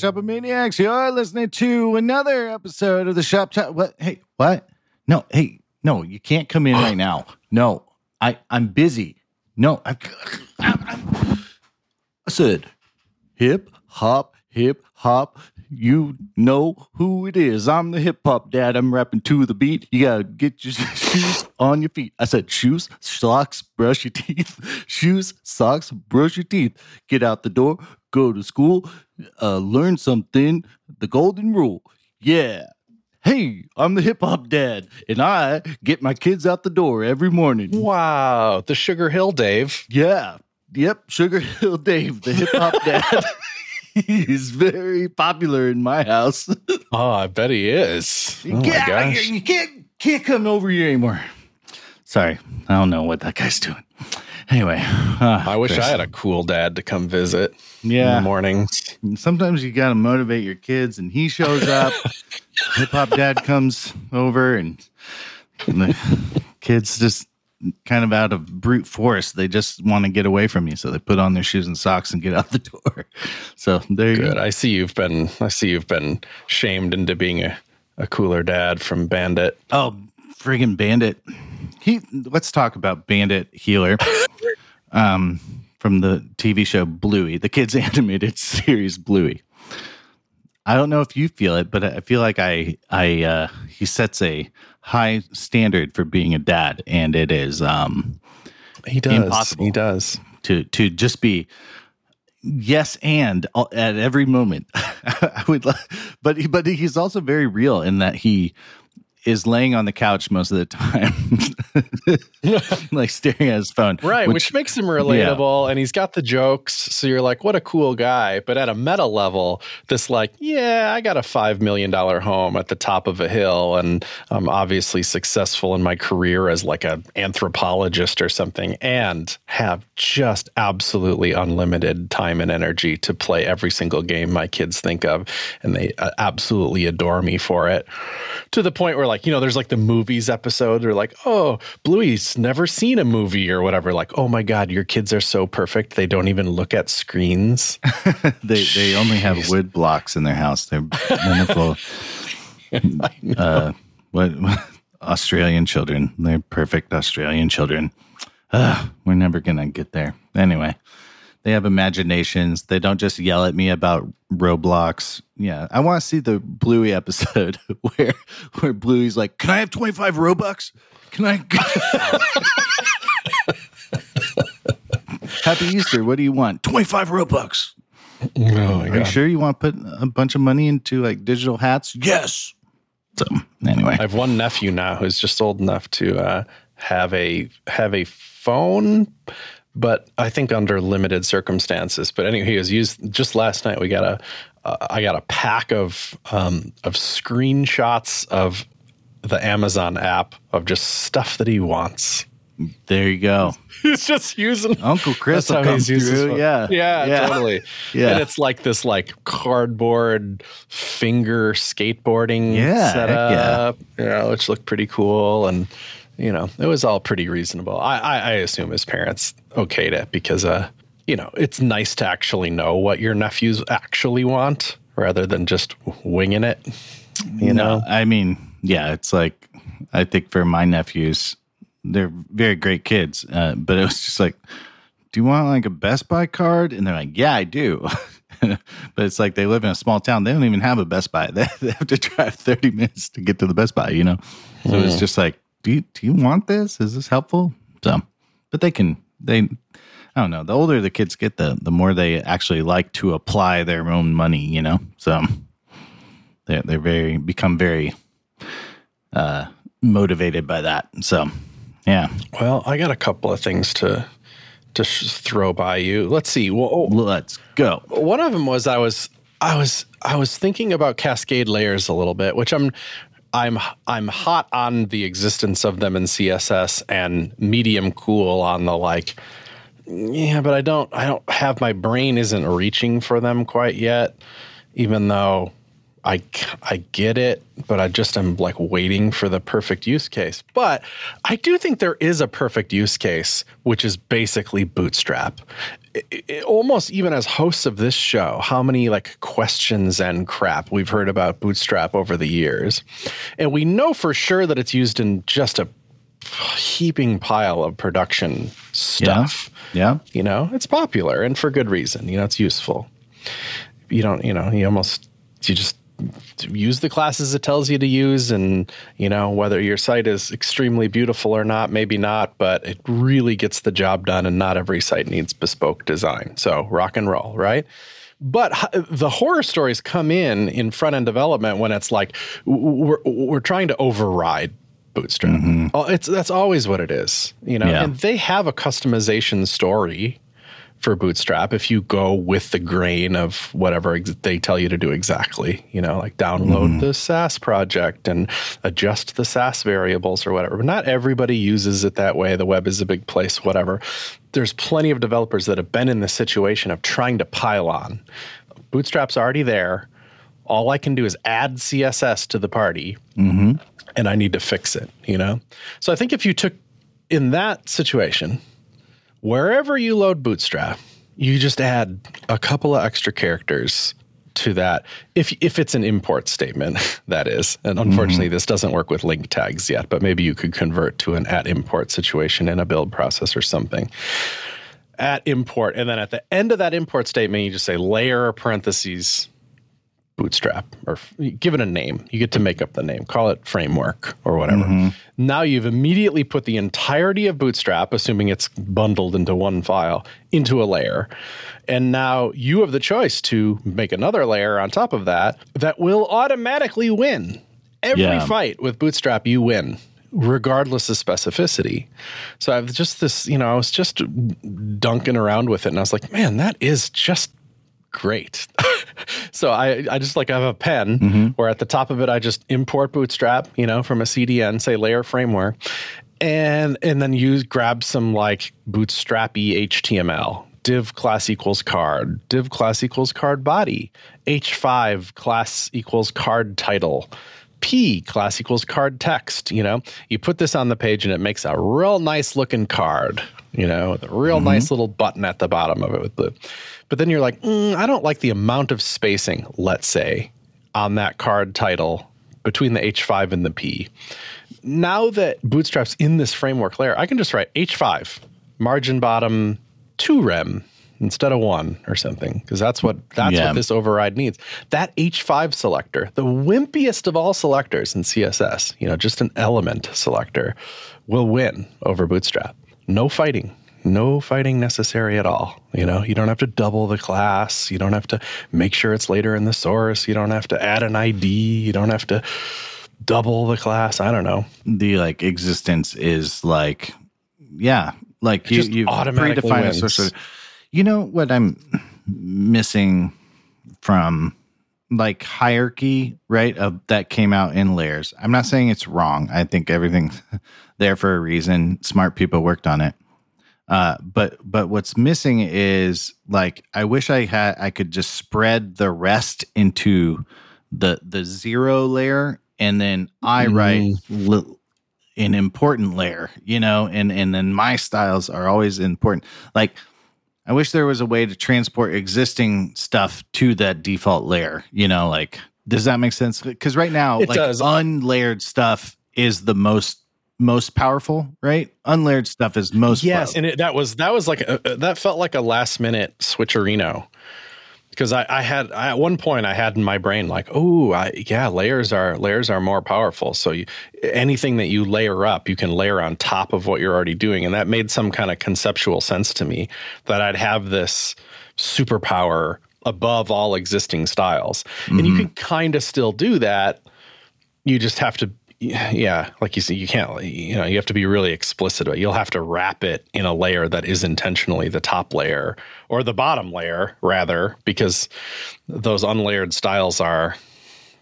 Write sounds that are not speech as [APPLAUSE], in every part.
Hey there, Shopomaniacs. You're listening to another episode of the Shop Chat. What? Hey, what? No, hey, no, you can't come in right now. [SIGHS] No, I, I'm busy. No, I, I, I said hip hop, hip hop. You know who it is. I'm the hip hop dad. I'm rapping to the beat. You gotta get your [LAUGHS] shoes on your feet. I said shoes, socks, brush your teeth. [LAUGHS] Shoes, socks, brush your teeth. Get out the door, go to school, uh, learn something. The golden rule. Yeah. Hey, I'm the hip hop dad, and I get my kids out the door every morning. Wow, the Sugar Hill Dave. Yeah. Yep. Sugar Hill Dave, the hip hop [LAUGHS] dad. He's very popular in my house. [LAUGHS] Oh, I bet he is. Oh Get my gosh. You can't can't come over here anymore. Sorry, I don't know what that guy's doing. Anyway, uh, [SIGHS] I wish Chris. I had a cool dad to come visit in Yeah, the mornings. sometimes you got to motivate your kids, and he shows up. [LAUGHS] Hip hop dad comes over, and, and the kids just kind of out of brute force. They just want to get away from you, so they put on their shoes and socks and get out the door. [LAUGHS] So there you Good. go. I see you've been I see you've been shamed into being a, a cooler dad from Bandit. Oh, friggin' Bandit. He let's talk about Bandit Heeler. [LAUGHS] Um from the TV show Bluey, the kids [LAUGHS] animated series Bluey. I don't know if you feel it, but I feel like I I uh he sets a high standard for being a dad and it is um He does. Impossible. He does. to to just be yes and at every moment [LAUGHS] i would lo- but he, but he's also very real in that he is laying on the couch most of the time [LAUGHS] like staring at his phone Right, which, makes him relatable and he's got the jokes. So you're like, what a cool guy. But at a meta level, this like, yeah, I got a five million dollar home at the top of a hill and I'm obviously successful in my career as like an anthropologist or something, and have just absolutely unlimited time and energy to play every single game my kids think of, and they uh, absolutely adore me for it. To the point where, like, you know, there's like the movies episode. They're like, "Oh, Bluey's never seen a movie or whatever." Like, "Oh my god, your kids are so perfect; they don't even look at screens." [LAUGHS] they they only have wood blocks in their house they're wonderful [LAUGHS] uh what [LAUGHS] australian children they're perfect australian children uh, we're never gonna get there anyway they have imaginations. They don't just yell at me about roblox. Yeah i want to see the bluey episode [LAUGHS] where where bluey's like can i have 25 robux? Can i [LAUGHS] happy easter. What do you want? 25 robux. Oh my are you sure you want to put a bunch of money into like digital hats? Yes. So anyway, I have one nephew now who's just old enough to uh, have a have a phone, but I think under limited circumstances. But anyway, he was used just last night. We got a uh, I got a pack of um, of screenshots of the Amazon app of just stuff that he wants. there you go. [LAUGHS] He's just using Uncle Chris That's how he's through. phone. Yeah. yeah, totally. [LAUGHS] Yeah. and it's like this like cardboard finger skateboarding Yeah, heck yeah. setup, you know, which looked pretty cool, and you know, it was all pretty reasonable. I, I, I assume his parents okayed it because, uh, you know, it's nice to actually know what your nephews actually want rather than just winging it. You No, know, I mean, yeah, it's like I think for my nephews, they're very great kids, uh, but it was just like, do you want like a Best Buy card? And they're like, yeah, I do. [LAUGHS] but it's like they live in a small town. They don't even have a Best Buy. They, [LAUGHS] they have to drive 30 minutes to get to the Best Buy, you know? So it's just like, do you, do you want this? Is this helpful? So, but they can, they, I don't know. The older the kids get, the, the more they actually like to apply their own money, you know? So they're, they're very, become very, uh, motivated by that. So, yeah. well, I got a couple of things to to sh- throw by you. Let's see. Well, Let's go. one of them was I was I was I was thinking about cascade layers a little bit, which I'm I'm I'm hot on the existence of them in CSS and medium cool on the like yeah, but I don't I don't have my brain isn't reaching for them quite yet even though I, I get it, but I just am like waiting for the perfect use case. But I do think there is a perfect use case, which is basically Bootstrap. It, it, almost even as hosts of this show, how many like questions and crap we've heard about Bootstrap over the years. And we know for sure that it's used in just a heaping pile of production stuff. Yeah. yeah. You know, it's popular and for good reason. You know, it's useful. You don't, you know, you almost, you just use the classes it tells you to use and you know whether your site is extremely beautiful or not maybe not but it really gets the job done and not every site needs bespoke design so rock and roll right but the horror stories come in in front end development when it's like we're, we're trying to override bootstrap mm-hmm. Oh, it's that's always what it is you know yeah. and they have a customization story for Bootstrap if you go with the grain of whatever ex- they tell you to do exactly. You know, like download mm. the Sass project and adjust the Sass variables or whatever. But not everybody uses it that way. The web is a big place, whatever. There's plenty of developers that have been in the situation of trying to pile on. Bootstrap's already there. All I can do is add CSS to the party, mm-hmm. and I need to fix it. You know, so I think if you took in that situation wherever you load Bootstrap, you just add a couple of extra characters to that. If if it's an import statement [LAUGHS] that is. And unfortunately mm-hmm. this doesn't work with link tags yet but maybe you could convert to an at import situation in a build process or something. At import. And then at the end of that import statement you just say layer parentheses Bootstrap or give it a name. You get to make up the name, call it framework or whatever. Mm-hmm. Now you've immediately put the entirety of Bootstrap, assuming it's bundled into one file, into a layer. And now you have the choice to make another layer on top of that that will automatically win. Every yeah. fight with Bootstrap, you win regardless of specificity. So I've just this, you know, I was just dunking around with it and I was like, man, that is just great. [LAUGHS] so I, I just like I have a pen mm-hmm. where at the top of it I just import Bootstrap, you know, from a CDN, say layer framework, and and then use grab some like bootstrappy HTML. Div class equals card, div class equals card body, h5 class equals card title. P class equals card text. You know, you put this on the page and it makes a real nice looking card. You know, with a real mm-hmm. nice little button at the bottom of it with the but then you're like, mm, I don't like the amount of spacing, let's say, on that card title between the H5 and the P. Now that Bootstrap's in this framework layer, I can just write H5, margin bottom 2 rem instead of 1 or something because that's what that's yeah. what this override needs. That H5 selector, the wimpiest of all selectors in CSS, you know, just an element selector will win over Bootstrap. No fighting no fighting necessary at all. You know, you don't have to double the class. You don't have to make sure it's later in the source. You don't have to add an ID. You don't have to double the class. I don't know. The like existence is like, yeah, like you, you predefined a source. Of, you know what I'm missing from like hierarchy, right? Of that came out in layers. I'm not saying it's wrong. I think everything's [LAUGHS] there for a reason. Smart people worked on it. Uh, but but what's missing is like I wish I had I could just spread the rest into the the zero layer and then I mm. write li- an important layer, you know, and and then my styles are always important. Like I wish there was a way to transport existing stuff to that default layer, you know, like does that make sense? Because right now, it like does. unlayered stuff is the most most powerful, right? Unlayered stuff is most. Yes, and it, that was that was like a, that felt like a last minute switcherino because I, I had I, at one point I had in my brain like, oh, yeah, layers are layers are more powerful. So you, anything that you layer up, you can layer on top of what you're already doing, and that made some kind of conceptual sense to me that I'd have this superpower above all existing styles, mm-hmm. and you can kind of still do that. You just have to yeah, like you see, you can't, you know, you have to be really explicit. But you'll have to wrap it in a layer that is intentionally the top layer or the bottom layer, rather, because those unlayered styles are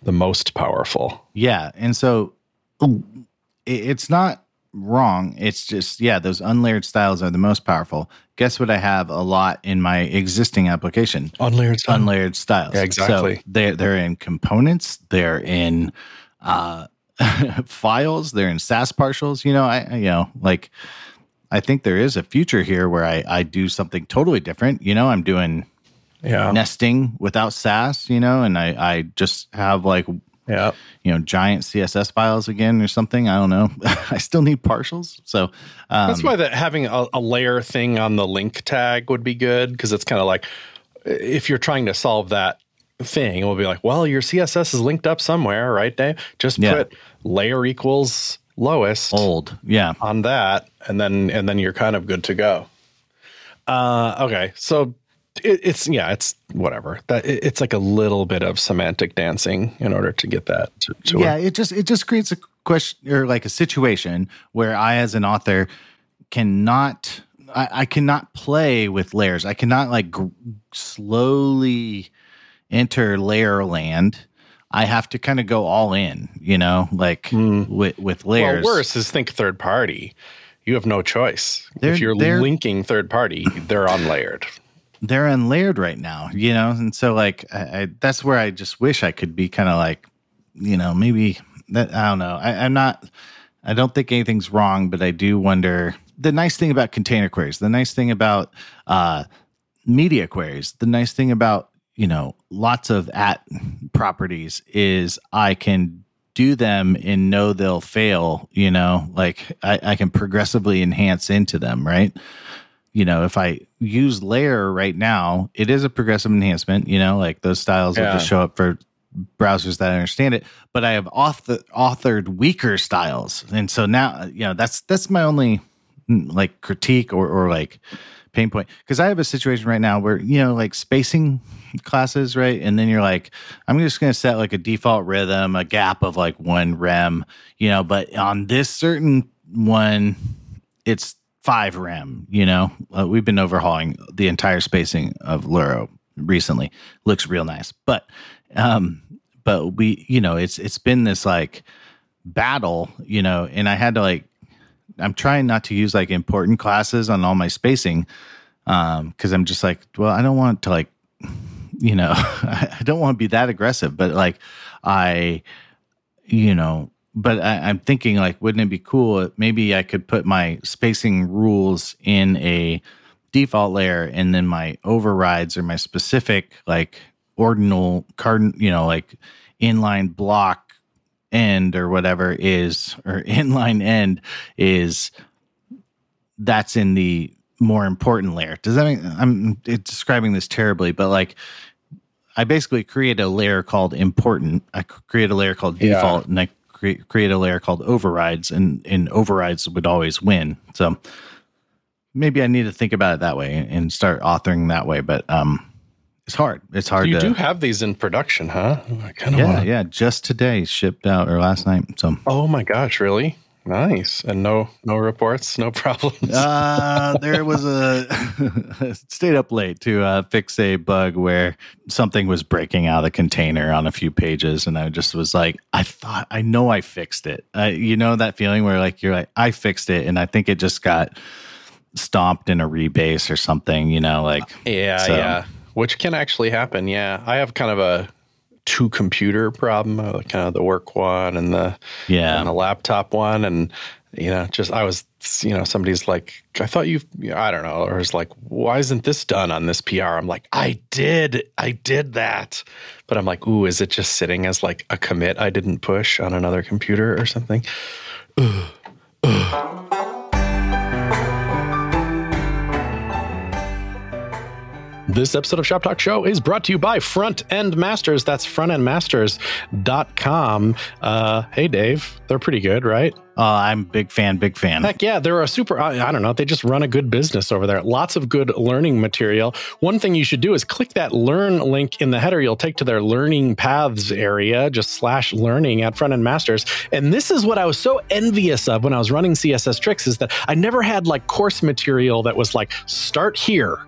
the most powerful. Yeah, and so it's not wrong. It's just yeah, those unlayered styles are the most powerful. Guess what? I have a lot in my existing application. Unlayered, styles. unlayered styles. Yeah, exactly. So they're they're in components. They're in uh, [LAUGHS] files. They're in Sass partials. You know, I you know like I think there is a future here where I I do something totally different. You know, I'm doing yeah. nesting without Sass. You know, and I I just have like yeah you know giant css files again or something i don't know [LAUGHS] i still need partials so um, that's why that having a, a, layer thing on the link tag would be good because it's kind of like if you're trying to solve that thing it will be like well your css is linked up somewhere right dave just yeah. put layer equals lowest old yeah on that and then and then you're kind of good to go uh, okay so it, it's yeah, it's whatever. That it, it's like a little bit of semantic dancing in order to get that. To, to yeah, work. it just it just creates a question or like a situation where I, as an author, cannot I, I cannot play with layers. I cannot like gr- slowly enter layer land. I have to kind of go all in, you know, like mm. with with layers. Well, worse is think third party. You have no choice. They're, if you're linking third party, they're unlayered they're unlayered right now, you know, and so like I, I that's where I just wish I could be kind of like, you know, maybe that I don't know. I, I'm not. I don't think anything's wrong, but I do wonder. The nice thing about container queries, the nice thing about uh, media queries, the nice thing about you know lots of at properties is I can do them and know they'll fail. You know, like I, I can progressively enhance into them, right? you know, if I use layer right now, it is a progressive enhancement, you know, like those styles yeah. will just show up for browsers that understand it. But I have author, authored weaker styles. And so now, you know, that's that's my only mm, like critique or, or like pain point. Because I have a situation right now where, you know, like spacing classes, right? And then you're like, I'm just going to set like a default rhythm, a gap of like one rem, you know, but on this certain one, it's five rem. You know, uh, we've been overhauling the entire spacing of Luro recently. Looks real nice, but um, but we, you know, it's it's been this like battle, you know, and I had to like, I'm trying not to use like important classes on all my spacing, um, because I'm just like, well, I don't want to like, [LAUGHS] you know, [LAUGHS] I don't want to be that aggressive, but like, I, you know, but I, am thinking like, wouldn't it be cool? Maybe I could put my spacing rules in a default layer, and then my overrides or my specific like ordinal card, you know, like inline block end or whatever is, or [LAUGHS] inline end is that's in the more important layer. Does that mean I'm describing this terribly, but like I basically create a layer called important. I create a layer called default, yeah. and I create, create a layer called overrides, and, and overrides would always win. So maybe I need to think about it that way and start authoring that way. But um, it's hard. It's hard. So you to, do have these in production, huh? I kind of yeah, wanna... yeah. Just today shipped out or last night. So oh my gosh, really? Nice. And no no reports, no [LAUGHS] problems. uh, there was a [LAUGHS] stayed up late to uh, fix a bug where something was breaking out of the container on a few pages, and I just was like, I thought I know I fixed it. Uh, you know that feeling where like you're like I fixed it, and I think it just got stomped in a rebase or something. You know, like yeah, so. yeah, which can actually happen. Yeah, I have kind of a two computer problem, uh, kind of the work one and the yeah and the laptop one, and you know, just I was you know somebody's like, I thought you, I don't know, or it's like, why isn't this done on this PR? I'm like, I did, I did that, but I'm like, ooh, is it just sitting as like a commit I didn't push on another computer or something? Ugh, ugh. This episode of Shop Talk Show is brought to you by Front End Masters. That's frontendmasters.com. Uh, hey, Dave, they're pretty good, right? Uh, I'm a big fan, big fan. Heck yeah, they're a super, I, I, don't know, they just run a good business over there. Lots of good learning material. One thing you should do is click that learn link in the header. You'll take to their learning paths area, just slash learning at Front End Masters. And this is what I was so envious of when I was running CSS Tricks is that I never had like course material that was like, start here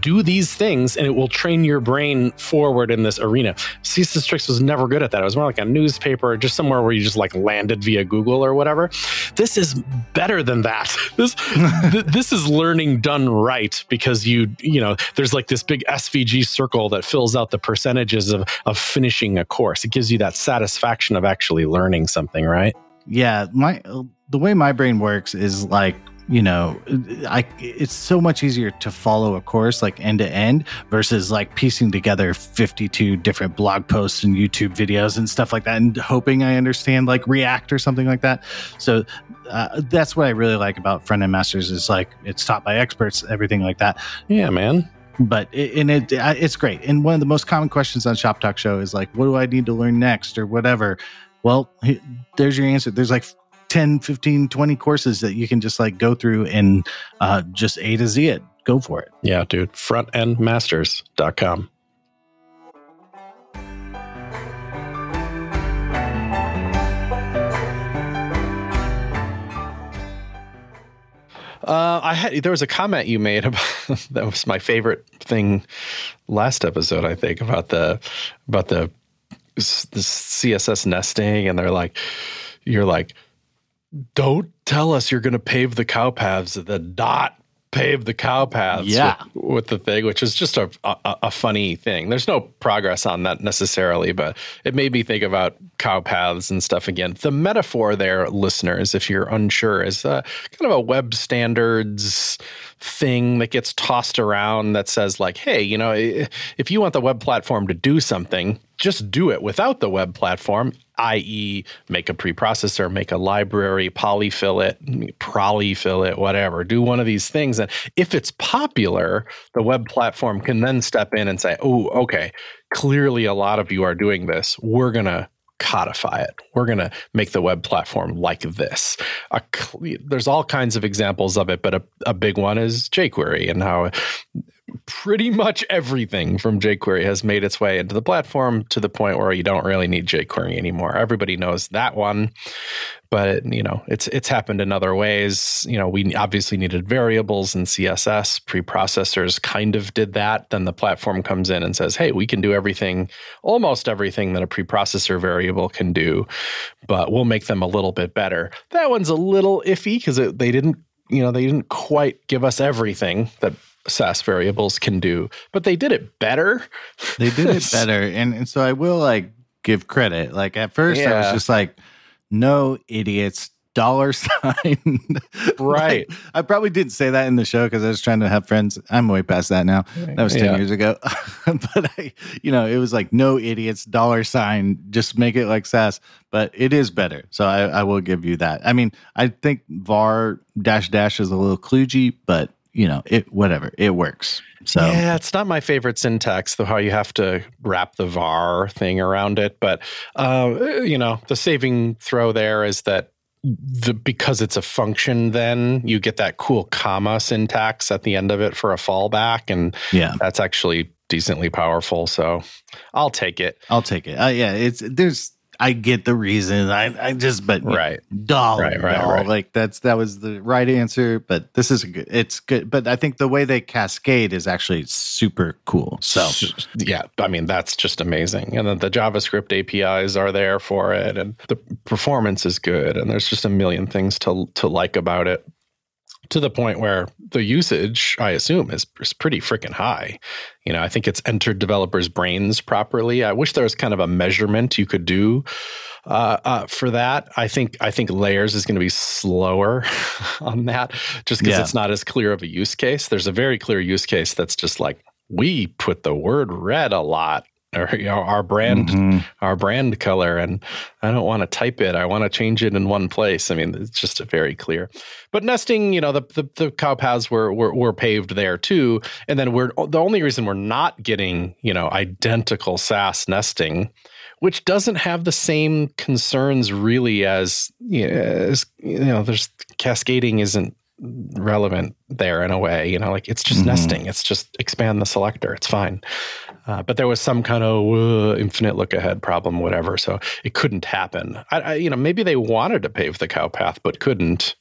do these things and it will train your brain forward in this arena. CSS Tricks was never good at that. It was more like a newspaper, just somewhere where you just like landed via Google or whatever. This is better than that. [LAUGHS] This [LAUGHS] th- this is learning done right because you you know there's like this big SVG circle that fills out the percentages of of finishing a course. It gives you that satisfaction of actually learning something, right? Yeah, my the way my brain works is like you know i it's so much easier to follow a course like end to end versus like piecing together 52 different blog posts and youtube videos and stuff like that and hoping i understand like react or something like that. So uh, that's what i really like about front end masters is like it's taught by experts everything like that. Yeah man. But it, and it it's great. And one of the most common questions on shop talk show is like what do i need to learn next or whatever? Well there's your answer. There's like 10, 15, 20 courses that you can just like go through and uh, just A to Z it. Go for it. Yeah, dude. Frontendmasters.com. Uh, I had there was a comment you made about [LAUGHS] that was my favorite thing last episode. I think about the about the the CSS nesting, and they're like, you're like, don't tell us you're going to pave the cow paths. The dot pave the cow paths yeah. with, with, the thing, which is just a, a, a, funny thing. There's no progress on that necessarily, but it made me think about cow paths and stuff again. The metaphor there, listeners, if you're unsure, is uh, kind of a web standards thing that gets tossed around that says, like, hey, you know, if you want the web platform to do something, just do it without the web platform i.e., make a preprocessor, make a library, polyfill it, polyfill it, whatever. Do one of these things. And if it's popular, the web platform can then step in and say, oh, okay, clearly a lot of you are doing this. We're going to codify it. We're going to make the web platform like this. A, there's all kinds of examples of it, but a, a big one is jQuery and how pretty much everything from jQuery has made its way into the platform to the point where you don't really need jQuery anymore. Everybody knows that one, but you know it's it's happened in other ways. You know, we obviously needed variables and CSS. Preprocessors kind of did that. Then the platform comes in and says, "Hey, we can do everything, almost everything that a preprocessor variable can do, but we'll make them a little bit better." That one's a little iffy because they didn't you know they didn't quite give us everything that Sass variables can do, but they did it better. They did it [LAUGHS] better. And, and so I will like give credit. Like at first yeah. I was just like, no idiots, dollar [LAUGHS] sign. right. like, I probably didn't say that in the show because I was trying to have friends. I'm way past that now. That was 10 yeah. years ago. [LAUGHS] but I, you know, it was like no idiots, dollar sign, just make it like Sass. But it is better. So I, I will give you that. I mean, I think var dash dash is a little kludgy, but you know, it whatever, it works. So yeah, it's not my favorite syntax, though how you have to wrap the var thing around it. But uh, you know, the saving throw there is that the because it's a function, then you get that cool comma syntax at the end of it for a fallback, and yeah, that's actually decently powerful. So I'll take it. I'll take it. Uh, yeah, it's there's I get the reason. I, I just, but right, dollar, right, right, right, Like that's that was the right answer. But this is a good. It's good. But I think the way they cascade is actually super cool. So yeah, I mean that's just amazing. And then the JavaScript APIs are there for it, and the performance is good. And there's just a million things to to like about it to the point where the usage, I assume, is, is pretty freaking high. You know, I think it's entered developers' brains properly. I wish there was kind of a measurement you could do uh, uh, for that. I think I think layers is going to be slower [LAUGHS] on that, just because yeah. it's not as clear of a use case. There's a very clear use case that's just like we put the word red a lot or you know, our brand mm-hmm. our brand color and i don't want to type it. I want to change it in one place. I mean it's just very clear. But nesting you know the the, the cow paths were, were were paved there too. And then we're the only reason we're not getting you know identical sass nesting which doesn't have the same concerns really as you know, as, you know there's cascading isn't relevant there in a way you know like it's just mm-hmm. nesting. It's just expand the selector. It's fine uh, but there was some kind of uh, infinite look ahead problem whatever so it couldn't happen I, I, you know maybe they wanted to pave the cow path but couldn't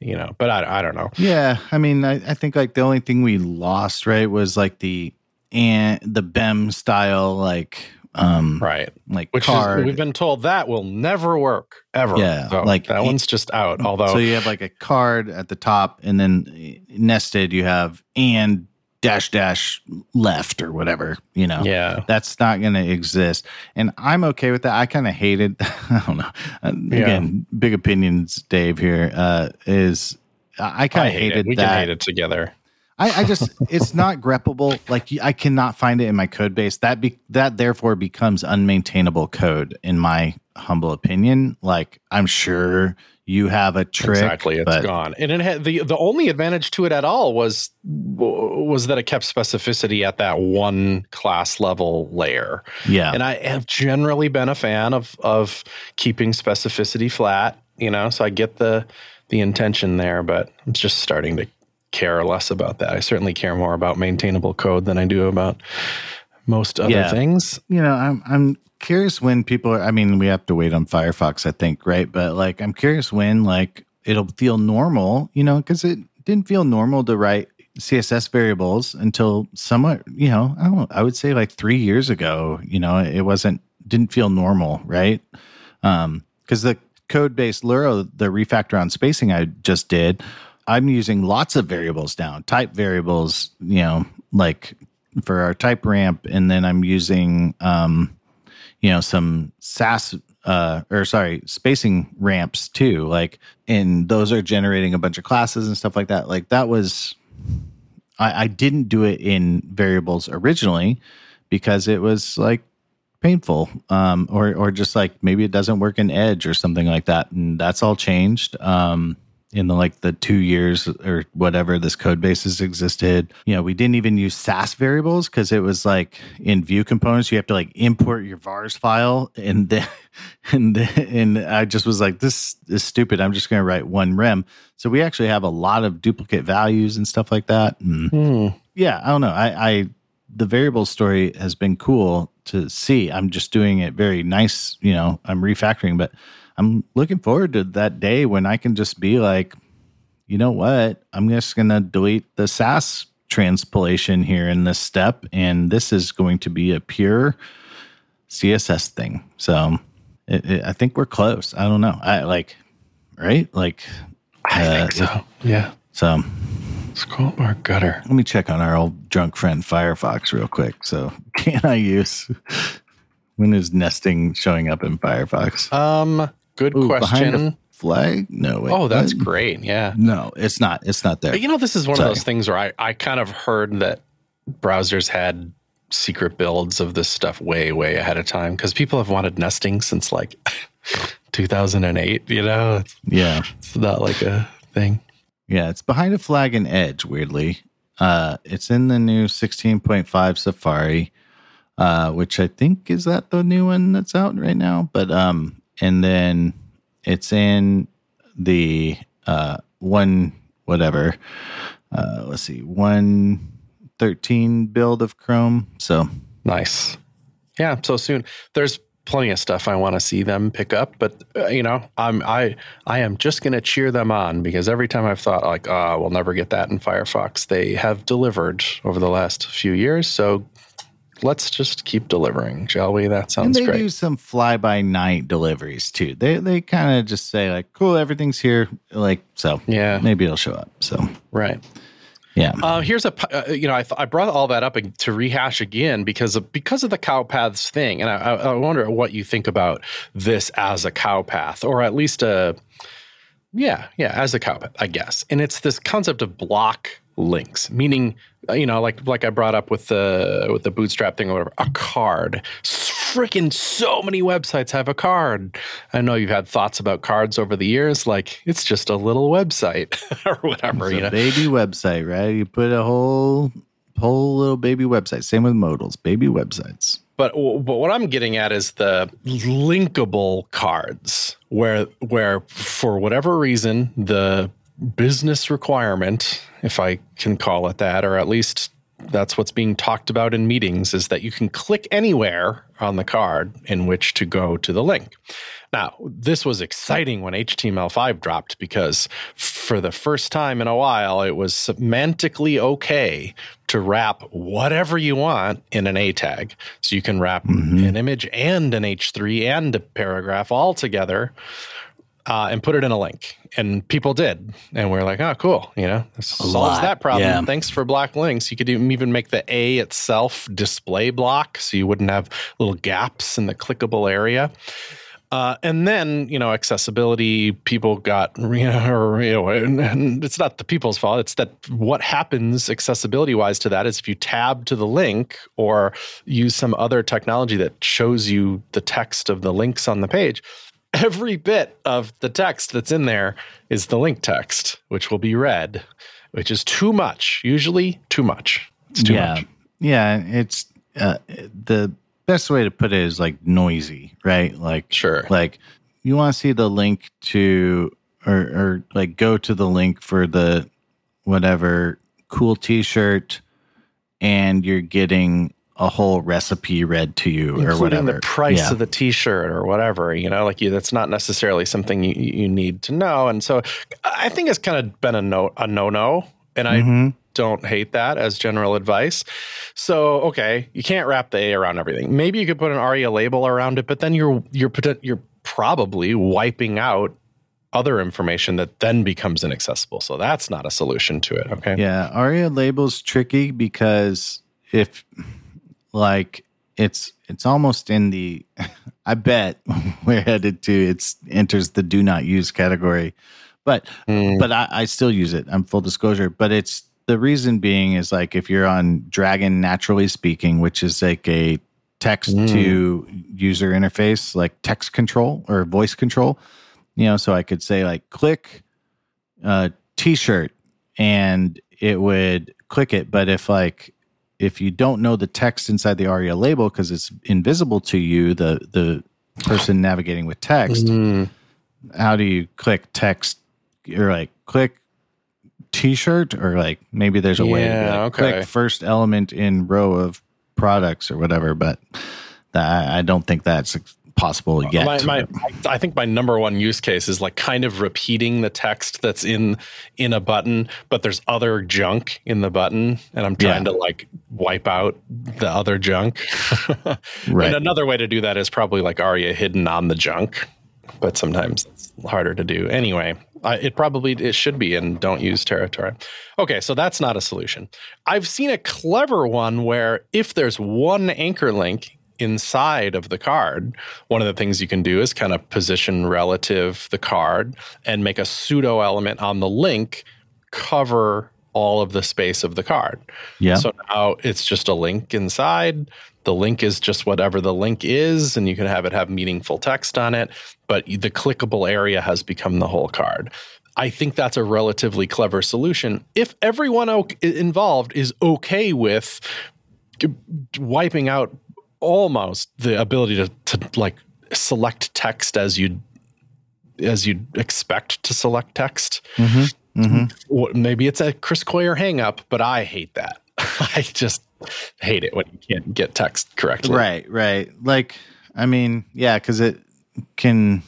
you know, but I, I don't know. Yeah, I mean, I, I think like the only thing we lost right was like the and the BEM style like um right like which card. is, we've been told that will never work ever Yeah, so like that one's just out although so you have like a card at the top, and then nested you have and dash dash left or whatever. You know, yeah that's not going to exist, and I'm okay with that. I kind of hated. [LAUGHS] I don't know. Uh, Yeah. Again, big opinions, Dave. Here uh, is I kind of hate hated it. we that. can hate it together I, I just it's not greppable. Like I cannot find it in my code base. That be that therefore becomes unmaintainable code in my humble opinion. Like I'm sure you have a trick. exactly it's but gone and it had the the only advantage to it at all was was that it kept specificity at that one class level layer Yeah. and i have generally been a fan of of keeping specificity flat you know so i get the the intention there but i'm just starting to care less about that i certainly care more about maintainable code than i do about most other Yeah. things you know, I'm I'm curious when people are I mean, we have to wait on Firefox, I think, right? But like I'm curious when like it'll feel normal, you know, because it didn't feel normal to write CSS variables until somewhat, you know, I don't I would say like three years ago, you know, it wasn't didn't feel normal, right? Um, because the code based Luro, the refactor on spacing I just did, I'm using lots of variables now, type variables, you know, like for our type ramp, and then I'm using um, you know, some Sass uh or sorry, spacing ramps too. Like and those are generating a bunch of classes and stuff like that. Like that was I, I didn't do it in variables originally because it was like painful um or or just like maybe it doesn't work in edge or something like that and that's all changed um in the like the two years or whatever this code base has existed you know we didn't even use sas variables because it was like in Vue components you have to like import your vars file and then [LAUGHS] and then and i just was like this is stupid i'm just going to write one rem so we actually have a lot of duplicate values and stuff like that and Hmm. yeah, I don't know. I, I the variable story has been cool to see. I'm just doing it very nice, you know, I'm refactoring, but I'm looking forward to that day when I can just be like, you know what? I'm just gonna delete the Sass transpilation here in this step, and this is going to be a pure CSS thing. So it, it, I think we're close. I don't know. I like, right? Like, i Uh, think so yeah so Scroll bar gutter. Let me check on our old drunk friend Firefox real quick. So, [LAUGHS] can I use when is nesting showing up in Firefox? Um, good Ooh, question. flag? No. Wait, oh, that's what? great. Yeah. No, it's not. It's not there. But you know, this is one Sorry. of those things where I, I kind of heard that browsers had secret builds of this stuff way, way ahead of time because people have wanted nesting since like [LAUGHS] 2008. You know, it's, Yeah, it's not like a thing. yeah. It's behind a flag in Edge. Weirdly, uh, it's in the new 16.5 Safari, uh, which I think is that the new one that's out right now. But um, and then it's in the uh one whatever. Uh, let's see, one thirteen build of Chrome. So Nice. Yeah. So soon there's plenty of stuff I want to see them pick up, but uh, you know, I'm, I, I am just going to cheer them on because every time I've thought like, oh, we'll never get that in Firefox, they have delivered over the last few years. So let's just keep delivering, shall we? That sounds and they great. do some fly by night deliveries too. They they kind of just say like, cool, everything's here. Like so, yeah. maybe it'll show up. So Right. yeah, Uh, here's a uh, you know, I, th- I brought all that up to rehash again because of, because of the cow paths thing, and I, I I wonder what you think about this as a cow path, or at least a, yeah, yeah, as a cow path, I guess. And it's this concept of block links, meaning, Uh, you know, like like I brought up with the with the bootstrap thing or whatever, a card. Freaking so many websites have a card. I know you've had thoughts about cards over the years, like it's just a little website [LAUGHS] or whatever, it's you know. baby website, right? You put a whole whole little baby website. Same with modals, baby websites. But but what I'm getting at is the linkable cards, where where for whatever reason the business requirement, if I can call it that, or at least that's what's being talked about in meetings is that you can click anywhere on the card in which to go to the link. Now, this was exciting when HTML5 dropped because for the first time in a while, it was semantically okay to wrap whatever you want in an A tag. So you can wrap mm-hmm. an image and an H3 and a paragraph all together uh, and put it in a link. And people did. And we are like, oh, cool. You know, this solves lot. that problem. Yeah. Thanks for block links. You could even make the A itself display block so you wouldn't have little gaps in the clickable area. Uh, and then, you know, accessibility, people got, [LAUGHS] you know, you know, and, and it's not the people's fault. It's that what happens accessibility wise to that is if you tab to the link or use some other technology that shows you the text of the links on the page, every bit of the text that's in there is the link text, which will be read, which is too much, usually too much. It's too yeah. much. Yeah. It's uh, the best way to put it is like noisy, right? Like sure, like you want to see the link to or or like go to the link for the whatever cool T-shirt, and you're getting a whole recipe read to you Including or whatever. the price yeah. of the t-shirt or whatever, you know, like you, that's not necessarily something you, you need to know. And so I think it's kind of been a no, a no-no. And I mm-hmm don't hate that as general advice. So, okay, you can't wrap the A around everything. Maybe you could put an ARIA label around it, but then you're you're you're probably wiping out other information that then becomes inaccessible. So that's not a solution to it. Okay. Yeah, ARIA labels tricky because if like it's it's almost in the [LAUGHS] I bet [LAUGHS] we're headed to it's enters the do not use category. But mm. but I, I still use it. I'm full disclosure. But it's the reason being is like if you're on Dragon Naturally Speaking, which is like a text mm. to user interface, like text control or voice control, you know, so I could say like click uh, t-shirt and it would click it. But if like if you don't know the text inside the ARIA label because it's invisible to you, the the person navigating with text, mm. how do you click text or like click t-shirt or like maybe there's a yeah, way to like, okay. click first element in row of products or whatever but that, i don't think that's possible yet my, my, i think my number one use case is like kind of repeating the text that's in in a button but there's other junk in the button and i'm trying yeah. to like wipe out the other junk [LAUGHS] right and another way to do that is probably like aria hidden on the junk but sometimes it's harder to do anyway uh, it probably it should be and don't use territory. Okay, so that's not a solution. I've seen a clever one where if there's one anchor link inside of the card, one of the things you can do is kind of position relative the card and make a pseudo element on the link cover all of the space of the card. Yeah. So now it's just a link inside. The link is just whatever the link is, and you can have it have meaningful text on it, but the clickable area has become the whole card. I think that's a relatively clever solution. If everyone involved is okay with wiping out almost the ability to, to like select text as you as you'd expect to select text. Mm-hmm. Mm-hmm. Maybe it's a Chris Coyier hangup, but I hate that. [LAUGHS] I just hate it when you can't get text correctly. Right, right. Like, I mean, yeah, because it can,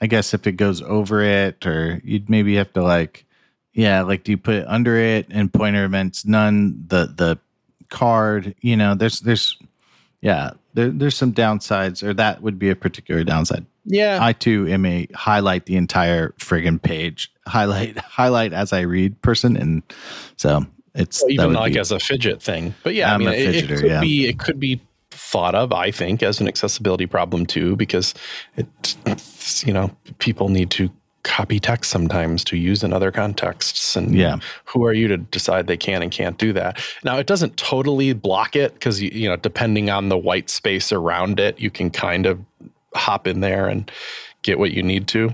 I guess, if it goes over it, or you'd maybe have to like, yeah, like, do you put it under it and pointer events none? The the card, you know, there's there's, yeah, there, there's some downsides, or that would be a particular downside. Yeah, I too am a highlight the entire friggin' page, highlight [LAUGHS] highlight as I read person, and so it's well, even like be, as a fidget thing. But yeah, I'm i mean, fidgeter, it, could yeah. be it could be thought of, I think, as an accessibility problem too, because it, you know, people need to copy text sometimes to use in other contexts. And yeah. who are you to decide they can and can't do that? Now, it doesn't totally block it because, you, you know, depending on the white space around it, you can kind of hop in there and get what you need to.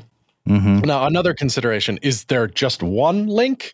Mm-hmm. Now, another consideration is there just one link?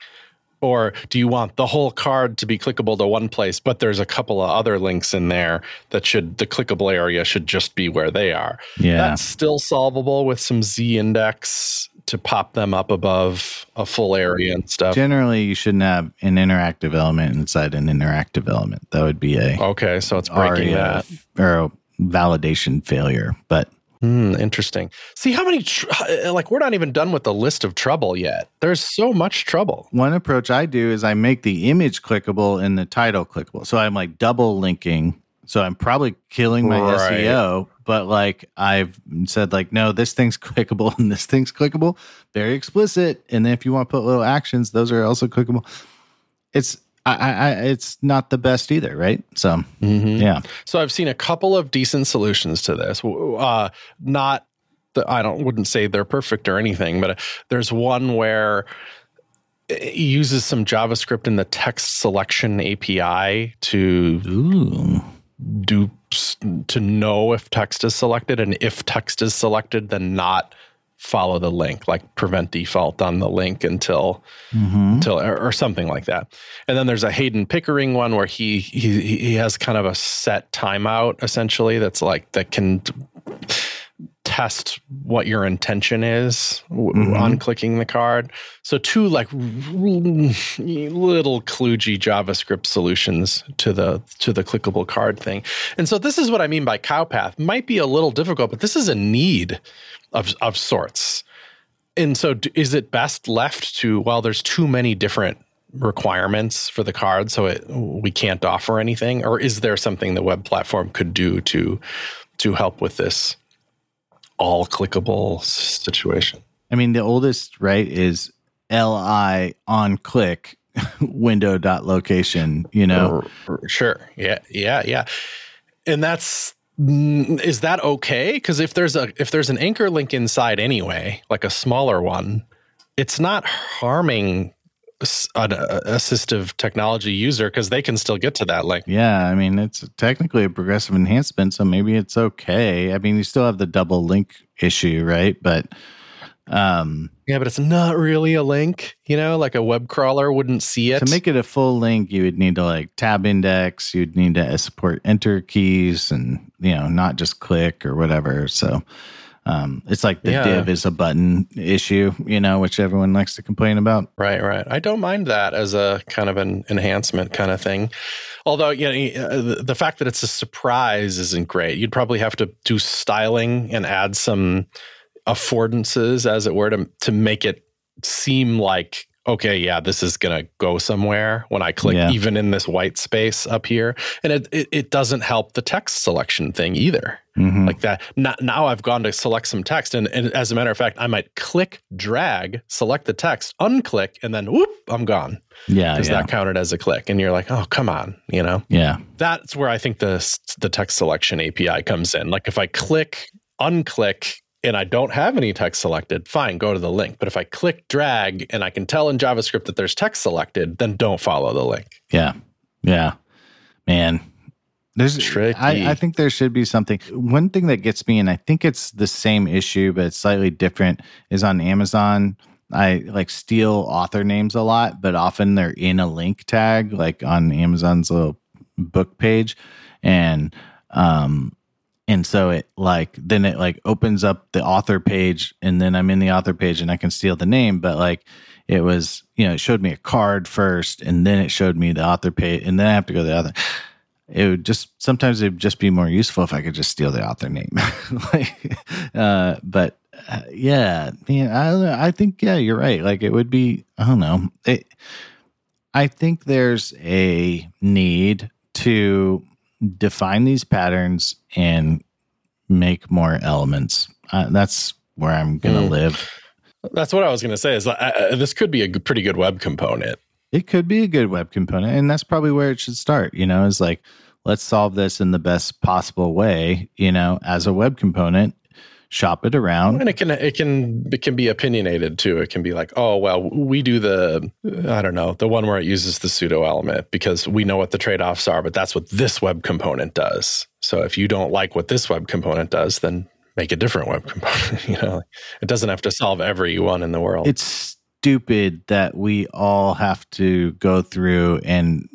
Or do you want the whole card to be clickable to one place, but there's a couple of other links in there that should, the clickable area should just be where they are? Yeah. That's still solvable with some Z index to pop them up above a full area and stuff. Generally, you shouldn't have an interactive element inside an interactive element. That would be a okay. So it's breaking ARIA that. or validation failure. But Hmm, interesting. See how many tr- like we're not even done with the list of trouble yet. There's so much trouble. one approach I do is I make the image clickable and the title clickable. So I'm like double linking. So I'm probably killing my Right. SEO, but like I've said, like, no, this thing's [LAUGHS] clickable and this thing's clickable, very explicit. And then if you want to put little actions, those are also clickable. It's I, I, I it's not the best either, right? So yeah, So I've seen a couple of decent solutions to this. Uh, not the, I don't wouldn't say they're perfect or anything, but uh, there's one where it uses some JavaScript in the text selection API to ooh, do to know if text is selected and if text is selected then not follow the link like prevent default on the link until mm-hmm. until or, or something like that. And then there's a Heydon Pickering one where he he he has kind of a set timeout essentially that's like that can test what your intention is w- mm-hmm. on clicking the card. So two like little kludgy javascript solutions to the to the clickable card thing. And so this is what i mean by cowpath might be a little difficult but this is a need of of sorts. And so is it best left to well there's too many different requirements for the card so it we can't offer anything? Or is there something the web platform could do to to help with this all clickable situation I mean, the oldest right is li on click [LAUGHS] window dot location. You know, Sure. Yeah. Yeah. Yeah. And that's mm, is that okay? Because if there's a if there's an anchor link inside anyway, like a smaller one, it's not harming an uh, assistive technology user because they can still get to that link. Yeah, I mean it's technically a progressive enhancement, so maybe it's okay. I mean, you still have the double link issue, right? But um Yeah, but it's not really a link. You know, like a web crawler wouldn't see it. to make it a full link, you would need to like tab index, you'd need to support enter keys and you know, not just click or whatever. So um it's like the Yeah. div is a button issue, you know, which everyone likes to complain about. Right, right. I don't mind that as a kind of an enhancement kind of thing. Although, you know, uh, the- the fact that it's a surprise isn't great. You'd probably have to do styling and add some affordances, as it were, to to make it seem like okay, yeah, this is gonna go somewhere when I click Yeah. even in this white space up here. And it it, it doesn't help the text selection thing either Mhm. like that. Now, now I've gone to select some text, and, and as a matter of fact, I might click, drag, select the text, unclick, and then whoop, I'm gone. yeah, Is yeah. that counted as a click? And you're like, oh, come on, you know. yeah. That's where I think the the text selection API comes in. Like if I click, unclick, and I don't have any text selected, fine, go to the link. But if I click, drag, and I can tell in JavaScript that there's text selected, then don't follow the link. Yeah. Yeah. Man. There's Tricky. I, I think there should be something. One thing that gets me, and I think it's the same issue, but it's slightly different, is on Amazon. I like steal author names a lot, but often they're in a link tag, like on Amazon's little book page. And um and so it like then it like opens up the author page and then I'm in the author page and I can steal the name, but like it was, you know, it showed me a card first and then it showed me the author page and then I have to go to the other. It would just sometimes it'd just be more useful if I could just steal the author name. [LAUGHS] like, uh, but uh, yeah, man, I. I think yeah, you're right. Like it would be, I don't know. It, I think there's a need to define these patterns and make more elements. Uh, that's where I'm gonna Hmm. live. That's what I was going to say. Is uh, uh, this could be a g- pretty good web component. It could be a good web component, and that's probably where it should start. You know, is like let's solve this in the best possible way. You know, as a web component, shop it around. And it can it can it can be opinionated too. It can be like, oh well, we do the I don't know the one where it uses the pseudo element because we know what the trade offs are, but that's what this web component does. So if you don't like what this web component does, then make a different web [LAUGHS] component. you know, it doesn't have to solve every one in the world. It's stupid that we all have to go through and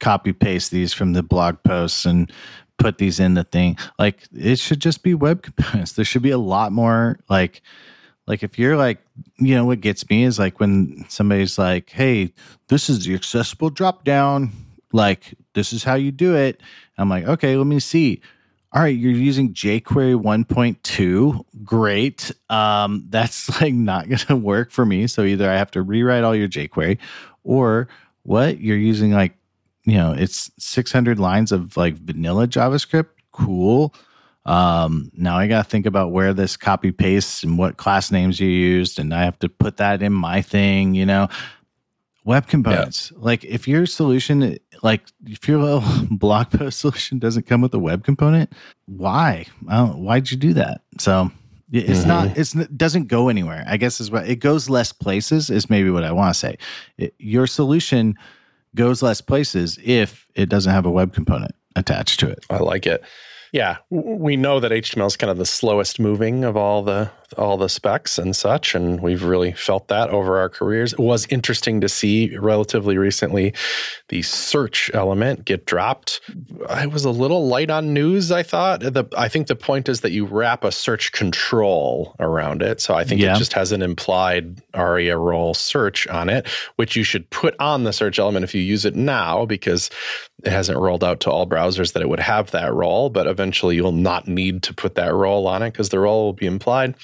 copy paste these from the blog posts and put these in the thing. Like it should just be web components. [LAUGHS] There should be a lot more like Like if you're like, you know, what gets me is like when somebody's like, "Hey, this is the accessible drop down. Like this is how you do it." I'm like, "Okay, let me see." All right, you're using jQuery 1.2. Great. Um, that's [LAUGHS] like not going [LAUGHS] to work for me. So either I have to rewrite all your jQuery, or what you're using like, you know, it's 600 lines of like vanilla JavaScript. Cool. Um, now I got to think about where this copy pastes and what class names you used, and I have to put that in my thing. You know, web components. Yeah. Like if your solution, like if your little [LAUGHS] blog post solution doesn't come with a web component, why? why'd you do that? So it's mm-hmm. not. It's it doesn't go anywhere. I guess is what it goes less places. Is maybe what I want to say. It, your solution goes less places if it doesn't have a web component attached to it. I like it. Yeah, we know that HTML is kind of the slowest moving of all the all the specs and such, and we've really felt that over our careers. It was interesting to see relatively recently the search element get dropped. I was a little light on news. I thought the I think the point is that you wrap a search control around it, so I think yeah. it just has an implied ARIA role search on it, which you should put on the search element if you use it now because it hasn't rolled out to all browsers that it would have that role, but eventually you'll not need to put that role on it because the role will be implied,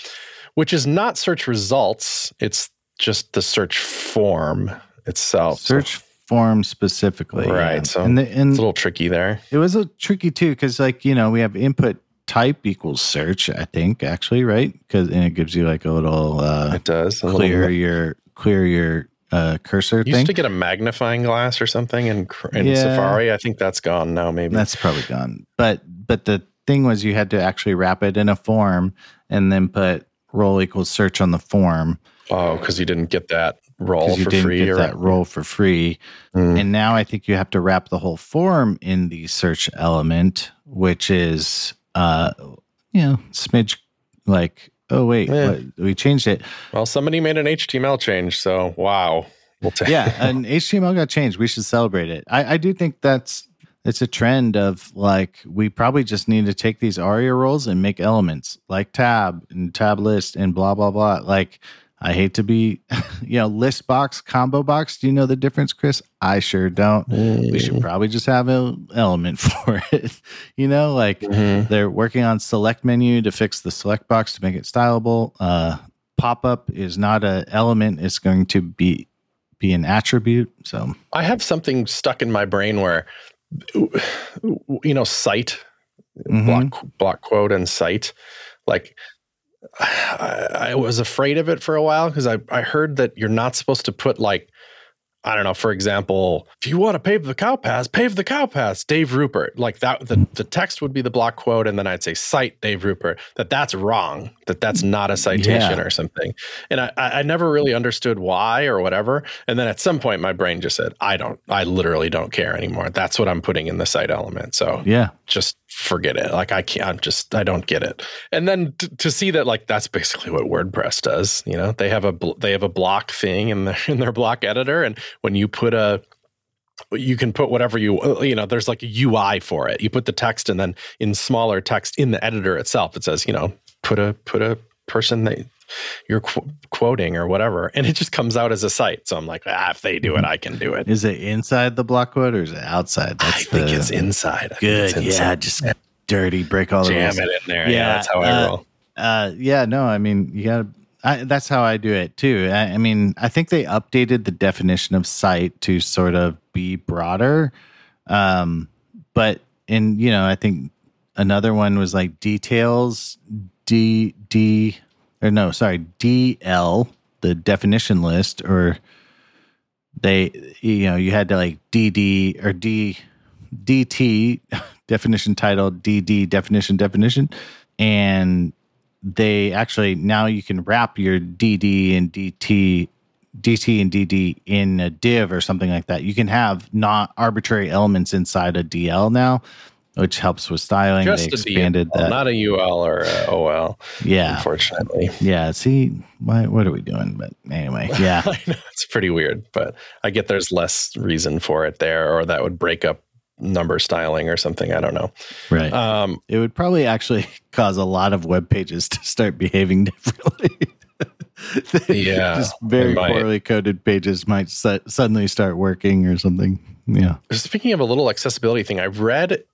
which is not search results. It's just the search form itself. Search so. form specifically. Right. Yeah. So and, the, and it's a little tricky there. It was a tricky too, because like, you know, we have input type equals search, I think, actually, right? Because and it gives you like a little uh it does clear little... your clear your uh, cursor you thing. Used to get a magnifying glass or something in, in yeah, Safari. I think that's gone now. Maybe that's probably gone. But but the thing was, you had to actually wrap it in a form and then put role equals search on the form. Oh, because you didn't get that role for free. or that role for free. Mm. And now I think you have to wrap the whole form in the search element, which is uh, you know, smidge like oh wait, what, we changed it. Well, somebody made an HTML change, so wow. We'll [LAUGHS] t- yeah, an HTML got changed. We should celebrate it. I, I do think that's it's a trend of like we probably just need to take these ARIA roles and make elements like tab and tab list and blah blah blah. Like I hate to be, [LAUGHS] you know, list box, combo box. Do you know the difference, Chris? I sure don't. Mm. We should mm. probably just have an element [LAUGHS] for it. you know, like mm-hmm. they're working on select menu to fix the select box to make it stylable. Uh, pop up is not an element; it's going to be be an attribute. So I have something stuck in my brain where, you know, cite, mm-hmm. block block quote and cite, like I, I was afraid of it for a while because I, I heard that you're not supposed to put like I don't know, for example, if you want to pave the cow path, pave the cow path, Dave Rupert. Like that, the, the text would be the block quote, and then I'd say cite Dave Rupert. That that's wrong. That that's not a citation yeah. or something. And I, I never really understood why or whatever. And then at some point, my brain just said, I don't, I literally don't care anymore. That's what I'm putting in the cite element. So yeah, just forget it. Like I can't, I'm just, I don't get it. And then t- to see that, like that's basically what WordPress does. You know, they have a they have a block thing in their [LAUGHS] in their block editor, and when you put a you can put whatever you uh, you know there's like a ui for it you put the text and then in smaller text in the editor itself it says you know put a put a person that you're qu- quoting or whatever and it just comes out as a cite. So i'm like ah if they do it i can do it. Is it inside the block quote or is it outside? That's i think the, it's inside. Good. it's inside. yeah just dirty break all the jam it in there. Yeah, yeah that's how i uh, roll. uh, yeah no i mean you gotta I, that's how I do it too. I, I, mean, I think they updated the definition of cite to sort of be broader. Um, but in you know, I think another one was like details D D or no, sorry, DL, the definition list, or they you know, you had to like DD or D DT [LAUGHS] definition title, DD definition definition. And they actually now you can wrap your DD and DT DT and DD in a div or something like that. You can have not arbitrary elements inside a DL now, which helps with styling. Just they expanded DL, that, not a UL or a OL. Yeah, unfortunately. Yeah. See, why, what are we doing? But anyway, yeah, [LAUGHS] it's pretty weird. But I get there's less reason for it there, or that would break up number styling or something. I don't know. Right. Um, it would probably actually [LAUGHS] cause a lot of web pages to start behaving [LAUGHS] differently. yeah, just very poorly coded pages might su- suddenly start working or something. Yeah. Speaking of a little accessibility thing, I read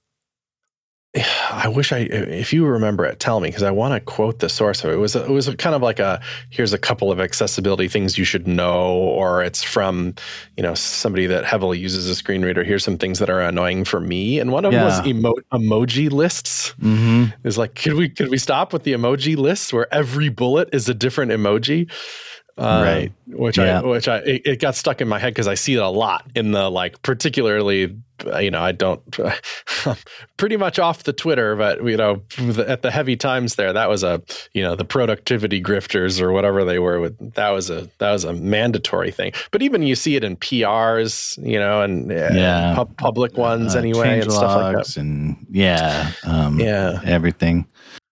I wish I, if you remember it, tell me because I want to quote the source of it. It was, it was kind of like a here's a couple of accessibility things you should know, or it's from you know somebody that heavily uses a screen reader. Here's some things that are annoying for me, and one of yeah. them was emo- emoji lists. Mm-hmm. Is like, could we could we stop with the emoji lists where every bullet is a different emoji? Um, right. Which yeah. I, which I, it, it, got stuck in my head because I see it a lot in the like, particularly, you know, I don't, [LAUGHS] pretty much off the Twitter, but you know, at the heavy times there, that was a, you know, the productivity grifters or whatever they were. With that was a that was a mandatory thing. But even you see it in PRs, you know, and yeah, pu- public ones uh, anyway, and stuff like that. And yeah, um, yeah, everything.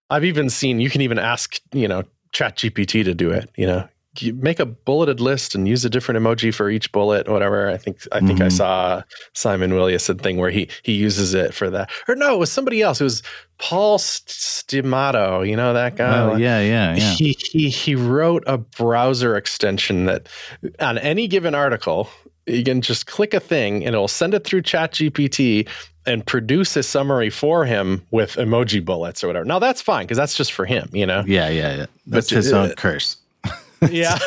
I've even seen you can even ask, you know, Chat GPT to do it. You know, make a bulleted list and use a different emoji for each bullet, whatever. I think I think mm-hmm. I saw Simon Willison thing where he he uses it for that. Or no, it was somebody else. It was Paul Stamatiou. You know that guy? Oh yeah, yeah, yeah. He he he wrote a browser extension that on any given article you can just click a thing and it'll send it through Chat GPT and produce a summary for him with emoji bullets or whatever. Now that's fine because that's just for him, you know. Yeah, yeah, yeah. That's but, his own uh, curse yeah. [LAUGHS]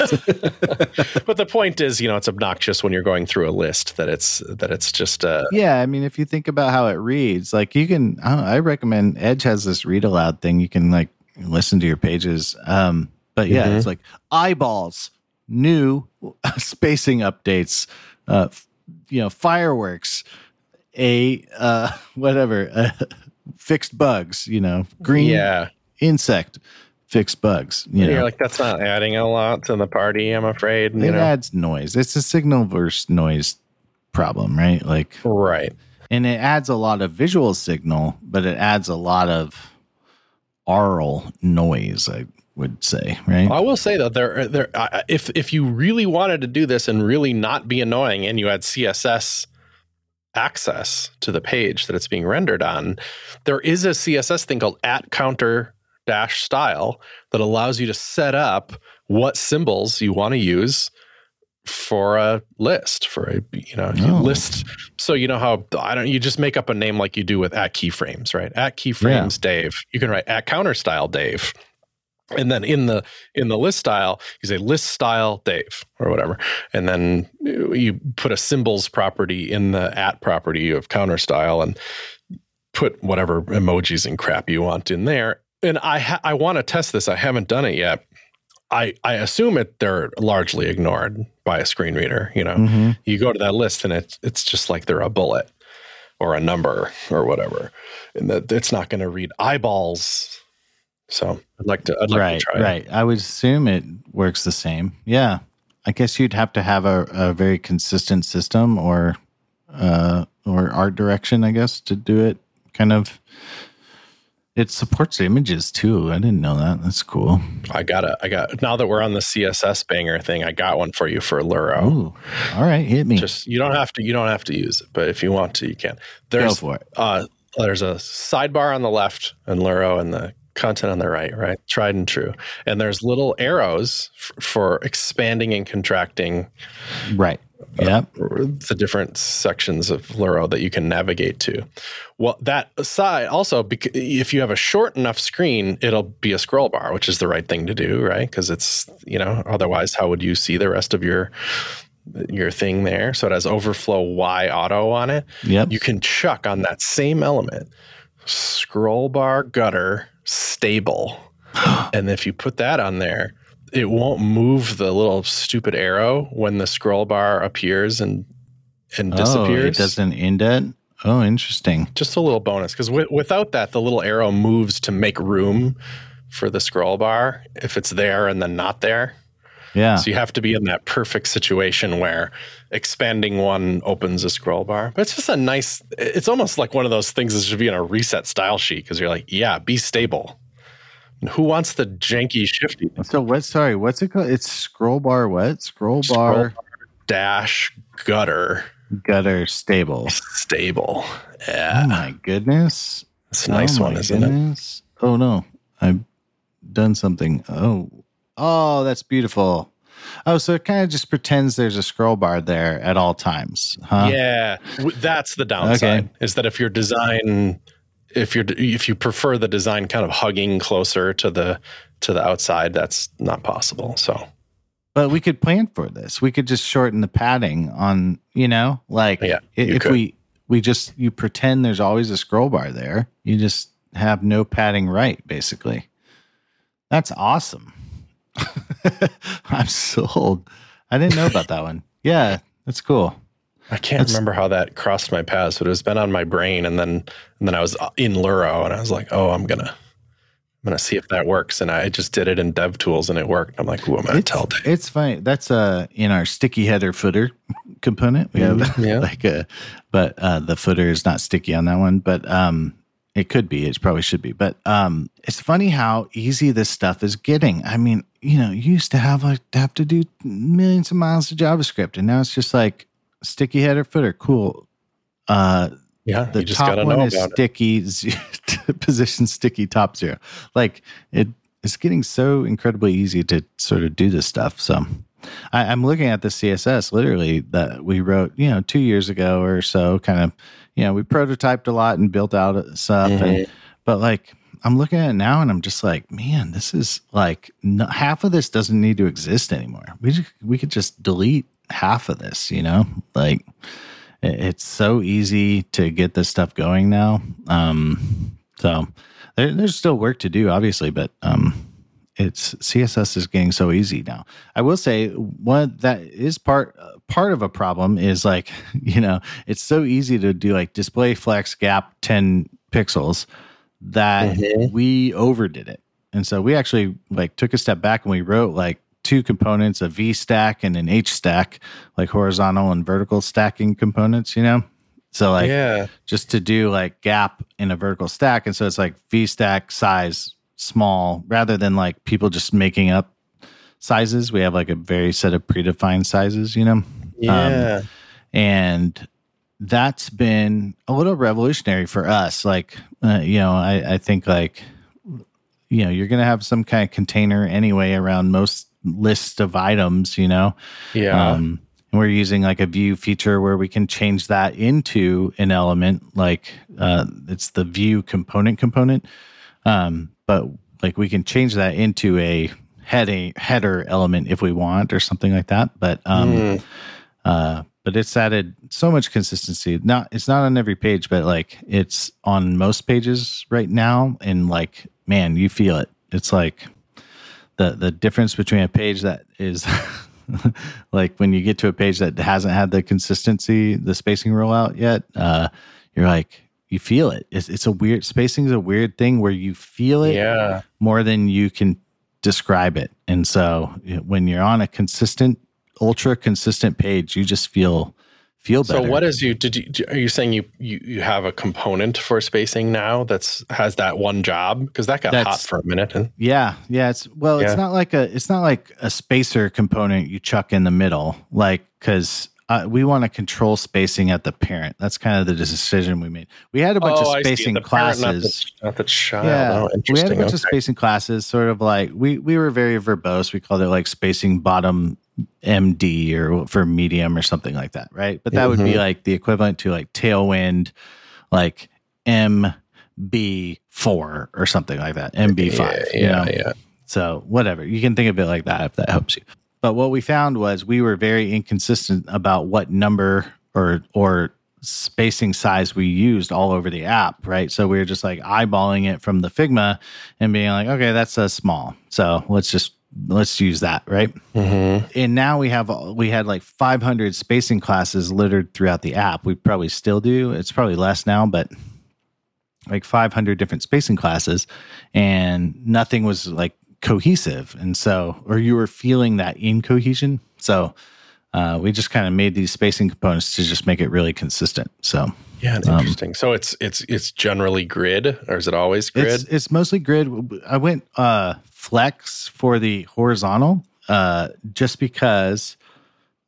but the point is, you know, it's obnoxious when you're going through a list that it's that it's just uh Yeah, I mean if you think about how it reads, like you can I, I recommend Edge has this read aloud thing. You can like listen to your pages. Um but yeah, mm-hmm. it's like eyeballs, new [LAUGHS] spacing updates, uh you know, fireworks, a uh [LAUGHS] whatever, uh, fixed bugs, you know, green yeah. insect fix bugs. You You're know? like, that's not adding a lot to the party, I'm afraid. You it know? adds noise. It's a signal versus noise problem, right? Like, right. And it adds a lot of visual signal, but it adds a lot of aural noise. I would say, right? I will say that there, there, uh, if if you really wanted to do this and really not be annoying, and you had CSS access to the page that it's being rendered on, there is a CSS thing called at counter dash style that allows you to set up what symbols you want to use for a list for a you know oh. list so you know how i don't you just make up a name like you do with at keyframes right at keyframes yeah. dave you can write at counter style dave and then in the in the list style you say list style dave or whatever and then you put a symbols property in the at property of counter style and put whatever emojis and crap you want in there and I ha- I want to test this. I haven't done it yet. I I assume it they're largely ignored by a screen reader. You know, mm-hmm. you go to that list and it's it's just like they're a bullet or a number or whatever, and that it's not going to read eyeballs. So I'd like to. I'd like right, to try. It. Right. I would assume it works the same. Yeah. I guess you'd have to have a, a very consistent system or uh, or art direction, I guess, to do it kind of it supports images too. I didn't know that. That's cool. I got it. I got now that we're on the CSS banger thing. I got one for you for Luro. Ooh, all right, hit me. Just you don't have to. You don't have to use it, but if you want to, you can. There's, Go for it. Uh, there's a sidebar on the left and Luro and the content on the right. Right, tried and true. And there's little arrows f- for expanding and contracting. Right Uh, yeah the different sections of Luro that you can navigate to. Well, that aside, also if you have a short enough screen, it'll be a scroll bar, which is the right thing to do, right? Because it's you know otherwise, how would you see the rest of your your thing there? So it has overflow Y auto on it. Yep. You can chuck on that same element scroll bar gutter stable, [GASPS] and if you put that on there it won't move the little stupid arrow when the scroll bar appears and and disappears. Oh, it doesn't indent. Oh, interesting. Just a little bonus because w- without that, the little arrow moves to make room for the scroll bar if it's there and then not there. Yeah. So you have to be in that perfect situation where expanding one opens a scroll bar. But it's just a nice, it's almost like one of those things that should be in a reset style sheet because you're like, yeah, be stable. Who wants the janky shifty? So what? Sorry, what's it called? It's scroll bar. What scroll bar? Scroll bar dash gutter gutter stable stable. Yeah. Oh my goodness. It's a nice oh one, isn't goodness. it? Oh no, I've done something. Oh, Oh, that's beautiful. Oh, so it kind of just pretends there's a scroll bar there at all times, huh? Yeah, that's the downside. Okay. Is that if your design, if you're if you prefer the design kind of hugging closer to the to the outside, that's not possible. So, but we could plan for this. We could just shorten the padding on, you know, like yeah, if could. we we just you pretend there's always a scroll bar there. You just have no padding right, basically. That's awesome. [LAUGHS] I'm sold. I didn't know about that one. Yeah, that's cool. I can't that's, remember how that crossed my path, but it's been on my brain, and then and then I was in Luro, and I was like, oh, I'm gonna I'm gonna see if that works, and I just did it in DevTools, and it worked. I'm like, who am I to tell? It's fine. That's uh in our sticky header footer [LAUGHS] component. We have mm, [LAUGHS] yeah. like a, but uh, the footer is not sticky on that one, but um it could be. It probably should be. But um, it's funny how easy this stuff is getting. I mean, you know, you used to have like have to do millions of miles of JavaScript, and now it's just like sticky header footer. Cool. Uh, yeah, the top one is sticky [LAUGHS] position sticky top zero. Like it, it's getting so incredibly easy to sort of do this stuff. So I, I'm looking at the CSS literally that we wrote, you know, two years ago or so, kind of you know, we prototyped a lot and built out stuff. Mm-hmm. And, but like, I'm looking at it now and I'm just like, man, this is like no, half of this doesn't need to exist anymore. We just, we could just delete half of this, you know, like it's so easy to get this stuff going now. Um, so there, there's still work to do, obviously, but um, it's CSS is getting so easy now. I will say one that is part part of a problem is like [LAUGHS] you know it's so easy to do like display flex gap 10 pixels that mm-hmm. we overdid it and so we actually like took a step back and we wrote like two components a v stack and an h stack like horizontal and vertical stacking components you know so like yeah just to do like gap in a vertical stack and so it's like v stack size small rather than like people just making up sizes we have like a very set of predefined sizes you know yeah. Um, and that's been a little revolutionary for us. Like, uh, you know, I, I think like, you know, you're going to have some kind of container anyway around most lists of items, you know? Yeah. Um, and we're using like a Vue feature where we can change that into an element, like uh, it's the Vue component component. Um, but like we can change that into a heading header element if we want or something like that. But um, mm. Uh, but it's added so much consistency. Not it's not on every page, but like it's on most pages right now. And like, man, you feel it. It's like the the difference between a page that is [LAUGHS] like when you get to a page that hasn't had the consistency, the spacing rollout yet. Uh, you're like, you feel it. It's, it's a weird spacing is a weird thing where you feel it yeah. more than you can describe it. And so when you're on a consistent ultra consistent page, you just feel feel better. So what is you did you are you saying you you, you have a component for spacing now that's has that one job because that got that's, hot for a minute and yeah yeah it's well yeah. it's not like a it's not like a spacer component you chuck in the middle like because uh, we want to control spacing at the parent. That's kind of the decision we made. We had a bunch oh, of spacing classes. Parent, not, the, not the, child. Yeah, oh, we had a bunch okay. of spacing classes. Sort of like we we were very verbose. We called it like spacing bottom MD or for medium or something like that, right? But that mm-hmm. would be mm-hmm. like the equivalent to like tailwind, like MB4 or something like that, MB5. Yeah, yeah, you know? yeah. So whatever, you can think of it like that if that helps you. But what we found was we were very inconsistent about what number or or spacing size we used all over the app, right? So we were just like eyeballing it from the Figma and being like, okay, that's a small. So let's just let's use that right mm-hmm. and now we have we had like 500 spacing classes littered throughout the app we probably still do it's probably less now but like 500 different spacing classes and nothing was like cohesive and so or you were feeling that incohesion so uh, we just kind of made these spacing components to just make it really consistent so yeah, um, interesting. so it's it's it's generally grid, or is it always grid? It's, it's mostly grid. I went uh, flex for the horizontal, uh, just because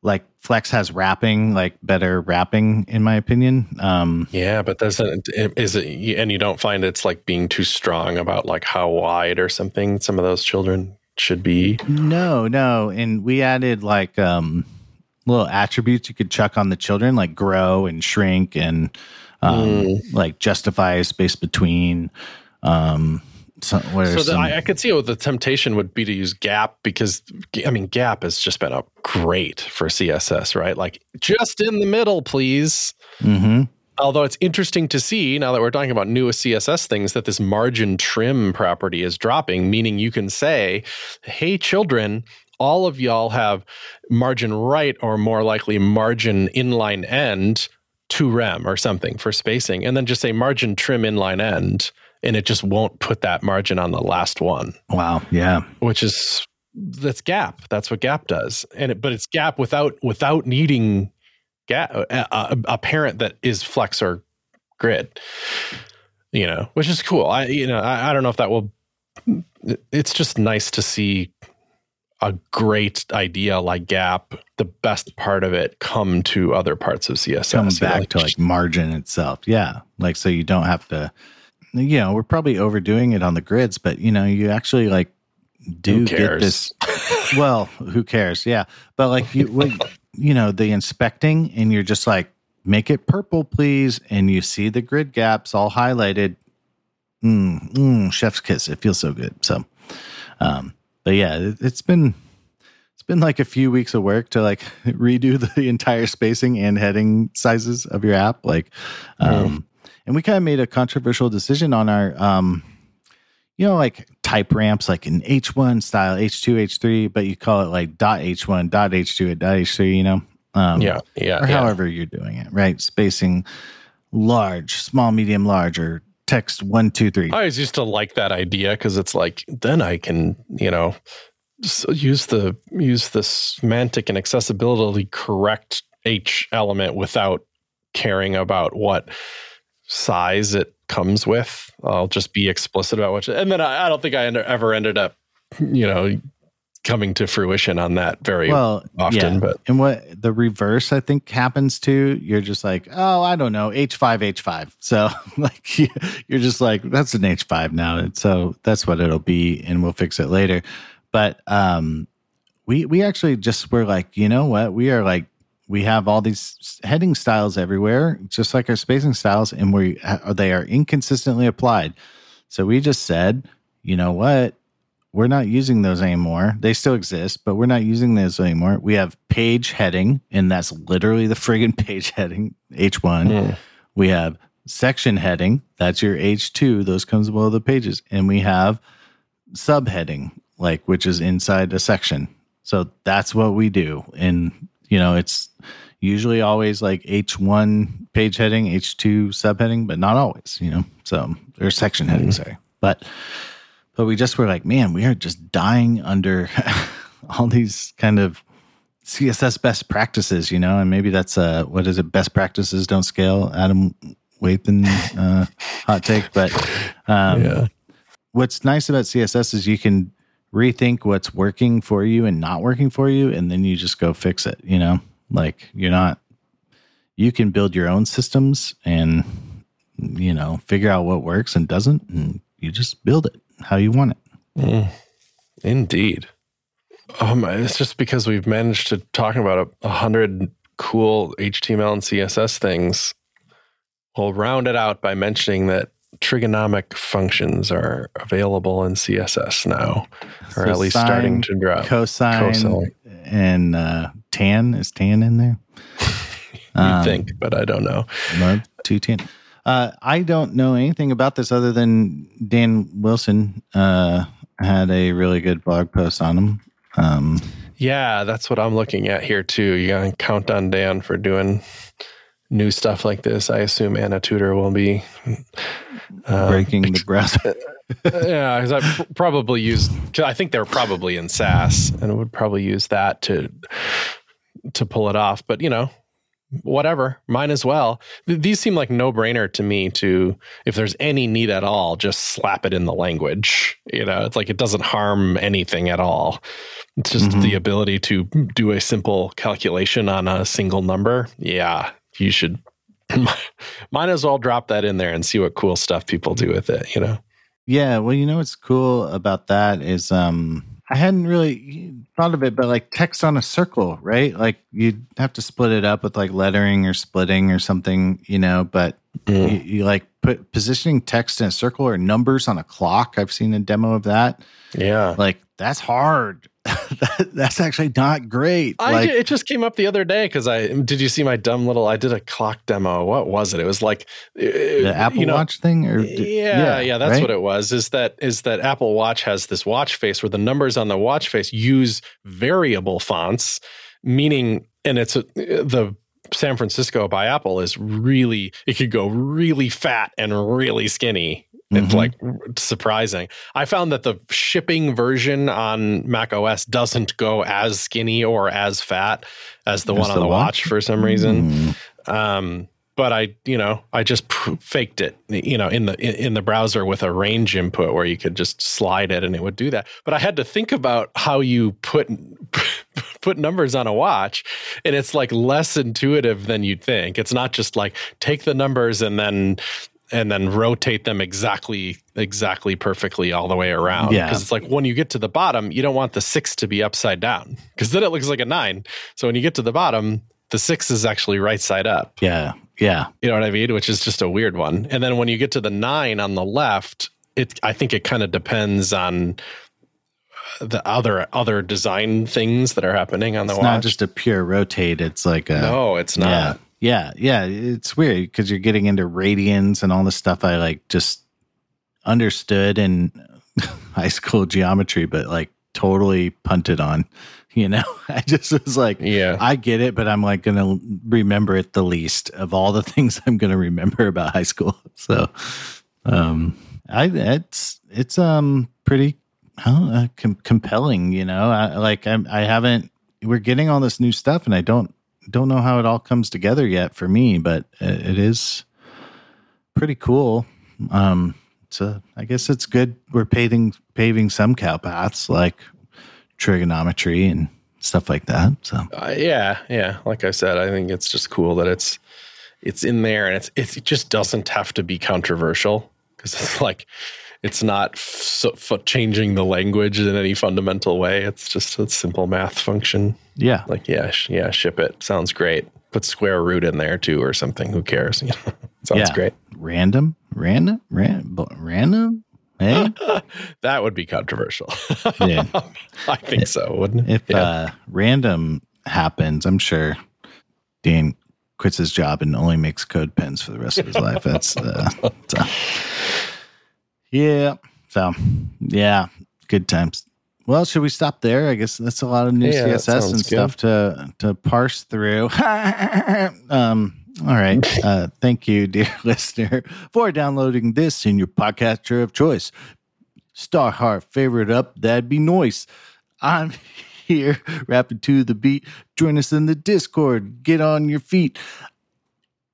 like flex has wrapping, like better wrapping, in my opinion. Um, yeah, but doesn't is it? And you don't find it's like being too strong about like how wide or something. Some of those children should be. No, no. And we added like um little attributes you could chuck on the children, like grow and shrink and um mm. like justify space between. Um so, so some, I, I, could see what the temptation would be to use Gap because I mean Gap has just been a great for CSS, right? Like just in the middle, please. Mm-hmm. Although it's interesting to see now that we're talking about newest CSS things that this margin trim property is dropping, meaning you can say, "Hey, children." All of y'all have margin right or more likely margin inline end to rem or something for spacing, and then just say margin trim inline end and it just won't put that margin on the last one. Wow. Yeah. Which is that's gap. That's what gap does. And it, but it's gap without without needing gap uh, a, a, a parent that is flex or grid. You know, which is cool. I you know, I, I don't know if that will it's just nice to see a great idea like Gap, the best part of it, come to other parts of CSS. Come back like, to like margin itself. Yeah. Like, so you don't have to you know, we're probably overdoing it on the grids, but you know, you actually like do get this. [LAUGHS] well, who cares? Yeah, but like you, you know, the inspecting, and you're just like, make it purple, please, and you see the grid gaps all highlighted. Mm, mm, chef's kiss. It feels so good. So, um, but yeah, it, it's been been like a few weeks of work to like [LAUGHS] redo the entire spacing and heading sizes of your app. Like, um, mm and we kind of made a controversial decision on our um you know like type ramps like an h1 style h2 h3 but you call it like dot h1 dot h2 dot h3 you know um, yeah yeah or yeah. however you're doing it right spacing large small medium large or text one two three i always used to like that idea because it's like then i can you know use the use the semantic and accessibility correct h element without caring about what size it comes with. I'll just be explicit about what, and then I, I don't think I ever ended up, you know, coming to fruition on that very well often. Yeah. But and what the reverse I think happens too, you're just like, oh, I don't know, H five H five. So [LAUGHS] like you're just like that's an H five now, and so that's what it'll be, and we'll fix it later. But um, we we actually just were like, you know what, we are like we have all these heading styles everywhere, just like our spacing styles, and we they are inconsistently applied. So we just said, you know what? We're not using those anymore. They still exist, but we're not using those anymore. We have page heading, and that's literally the friggin' [LAUGHS] page heading, H1. Mm. We have section heading, that's your H2. Those comes below the pages. And we have subheading, like which is inside a section. So that's what we do. And you know, it's usually always like H1 page heading, H2 subheading, but not always, you know. So there's section heading, mm-hmm. sorry. But but we just were like, man, we are just dying under [LAUGHS] all these kind of CSS best practices, you know, and maybe that's uh what is it, best practices don't scale, Adam Wathan uh hot take. But um [LAUGHS] yeah. what's nice about CSS is you can rethink what's working for you and not working for you and then you just go fix it you know? Like you're not you can build your own systems and you know figure out what works and doesn't and you just build it how you want it. Mm, indeed. Um it's just because we've managed to talk about a, a hundred cool html and css things. We'll round it out by mentioning that trigonomic functions are available in CSS now, or so at least sine, starting to drop. Cosine, cosine. and uh, tan is tan in there. [LAUGHS] you um, think, but I don't know. two tan. Uh, I don't know anything about this other than Dan Wilson uh, had a really good blog post on them. Um, yeah, that's what I'm looking at here too. You got to count on Dan for doing new stuff like this. I assume Ana Tudor will be uh, breaking the [LAUGHS] grass. yeah, because I pr- probably used. I think they're probably in Sass, and would probably use that to to pull it off. But you know, whatever, mine as well. Th- these seem like no brainer to me. To if there's any need at all, just slap it in the language. You know, it's like it doesn't harm anything at all. It's just mm-hmm. the ability to do a simple calculation on a single number. Yeah, you should [LAUGHS] might as well drop that in there and see what cool stuff people do with it, you know? Yeah. Well, you know what's cool about that is um I hadn't really thought of it, but like text on a circle, right? Like you'd have to split it up with like lettering or splitting or something, you know. But mm. you, you, like put positioning text in a circle or numbers on a clock. I've seen a demo of that. Yeah, like that's hard. That, [LAUGHS] that's actually not great. I like, it just came up the other day because I did you see my dumb little I did a clock demo. What was it? It was like uh, the Apple you know, Watch thing, or yeah, yeah, yeah that's right? what it was. Is that is that Apple Watch has this watch face where the numbers on the watch face use variable fonts, meaning and it's a, the San Francisco by Apple is really it could go really fat and really skinny it's mm-hmm. like surprising. I found that the shipping version on Mac OS doesn't go as skinny or as fat as the as one on the, watch? watch? for some reason. Mm. Um, but I, you know, I just faked it, you know, in the in the browser with a range input where you could just slide it and it would do that. But I had to think about how you put [LAUGHS] put numbers on a watch, and it's like less intuitive than you'd think. It's not just like take the numbers and then and then rotate them exactly exactly perfectly all the way around. Yeah. Because it's like when you get to the bottom you don't want the six to be upside down because then it looks like a nine. So when you get to the bottom the six is actually right side up. Yeah yeah you know what i mean which is just a weird one and then when you get to the nine on the left it i think it kind of depends on the other other design things that are happening on the it's watch. not just a pure rotate it's like a no it's not yeah. Yeah, yeah, it's weird because you're getting into radians and all the stuff I like just understood in [LAUGHS] high school geometry, but like totally punted on. You know, [LAUGHS] I just was like, yeah, I get it, but I'm like going to remember it the least of all the [LAUGHS] things I'm going to remember about high school. [LAUGHS] So, um, I it's it's um pretty uh, com- compelling. You know, I, like I'm I haven't. We're getting all this new stuff, and I don't don't know how it all comes together yet for me, but it is pretty cool. Um, so I guess it's good. We're paving paving some cow paths like trigonometry and stuff like that. So uh, yeah, yeah. Like I said, I think it's just cool that it's it's in there and it's it just doesn't have to be controversial because it's [LAUGHS] like it's not f- f- changing the language in any fundamental way. It's just a simple math function. Yeah. Like, yeah, sh- yeah, ship it. Sounds great. Put square root in there too or something. Who cares? you [LAUGHS] Sounds yeah. great. Random, random, random, random. Hey? [LAUGHS] that would be controversial. yeah. [LAUGHS] I think so, wouldn't it? If yeah. uh, random happens, I'm sure Dan quits his job and only makes CodePens for the rest of his life. That's uh, [LAUGHS] yeah. So, yeah, good times. Well, should we stop there? I guess that's a lot of new yeah, CSS and stuff to to parse through. um, all right. [LAUGHS] Uh, thank you, [LAUGHS] dear listener, for downloading this in your podcatcher of choice. Star Heart favorite up, that'd be noise. I'm [LAUGHS] here rapping to the beat. Join us in the Discord. Get on your feet.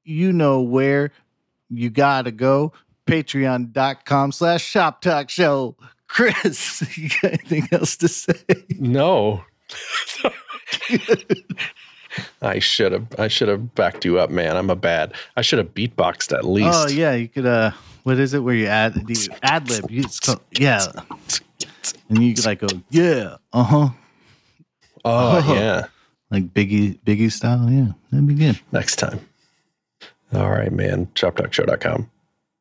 You know where you gotta go patreon.com slash shop talk show. Chris, you got anything else to say? No. I should have I should have backed you up, man. I'm a bad. I should have beatboxed at least. Oh yeah, you could uh what is it where you add the ad lib? yeah. And you like go, yeah, uh-huh. Oh [LAUGHS] uh-huh. yeah. Like Biggie Biggie style, yeah. That'd be good. Next time. All right, man. ShopTalkShow.com.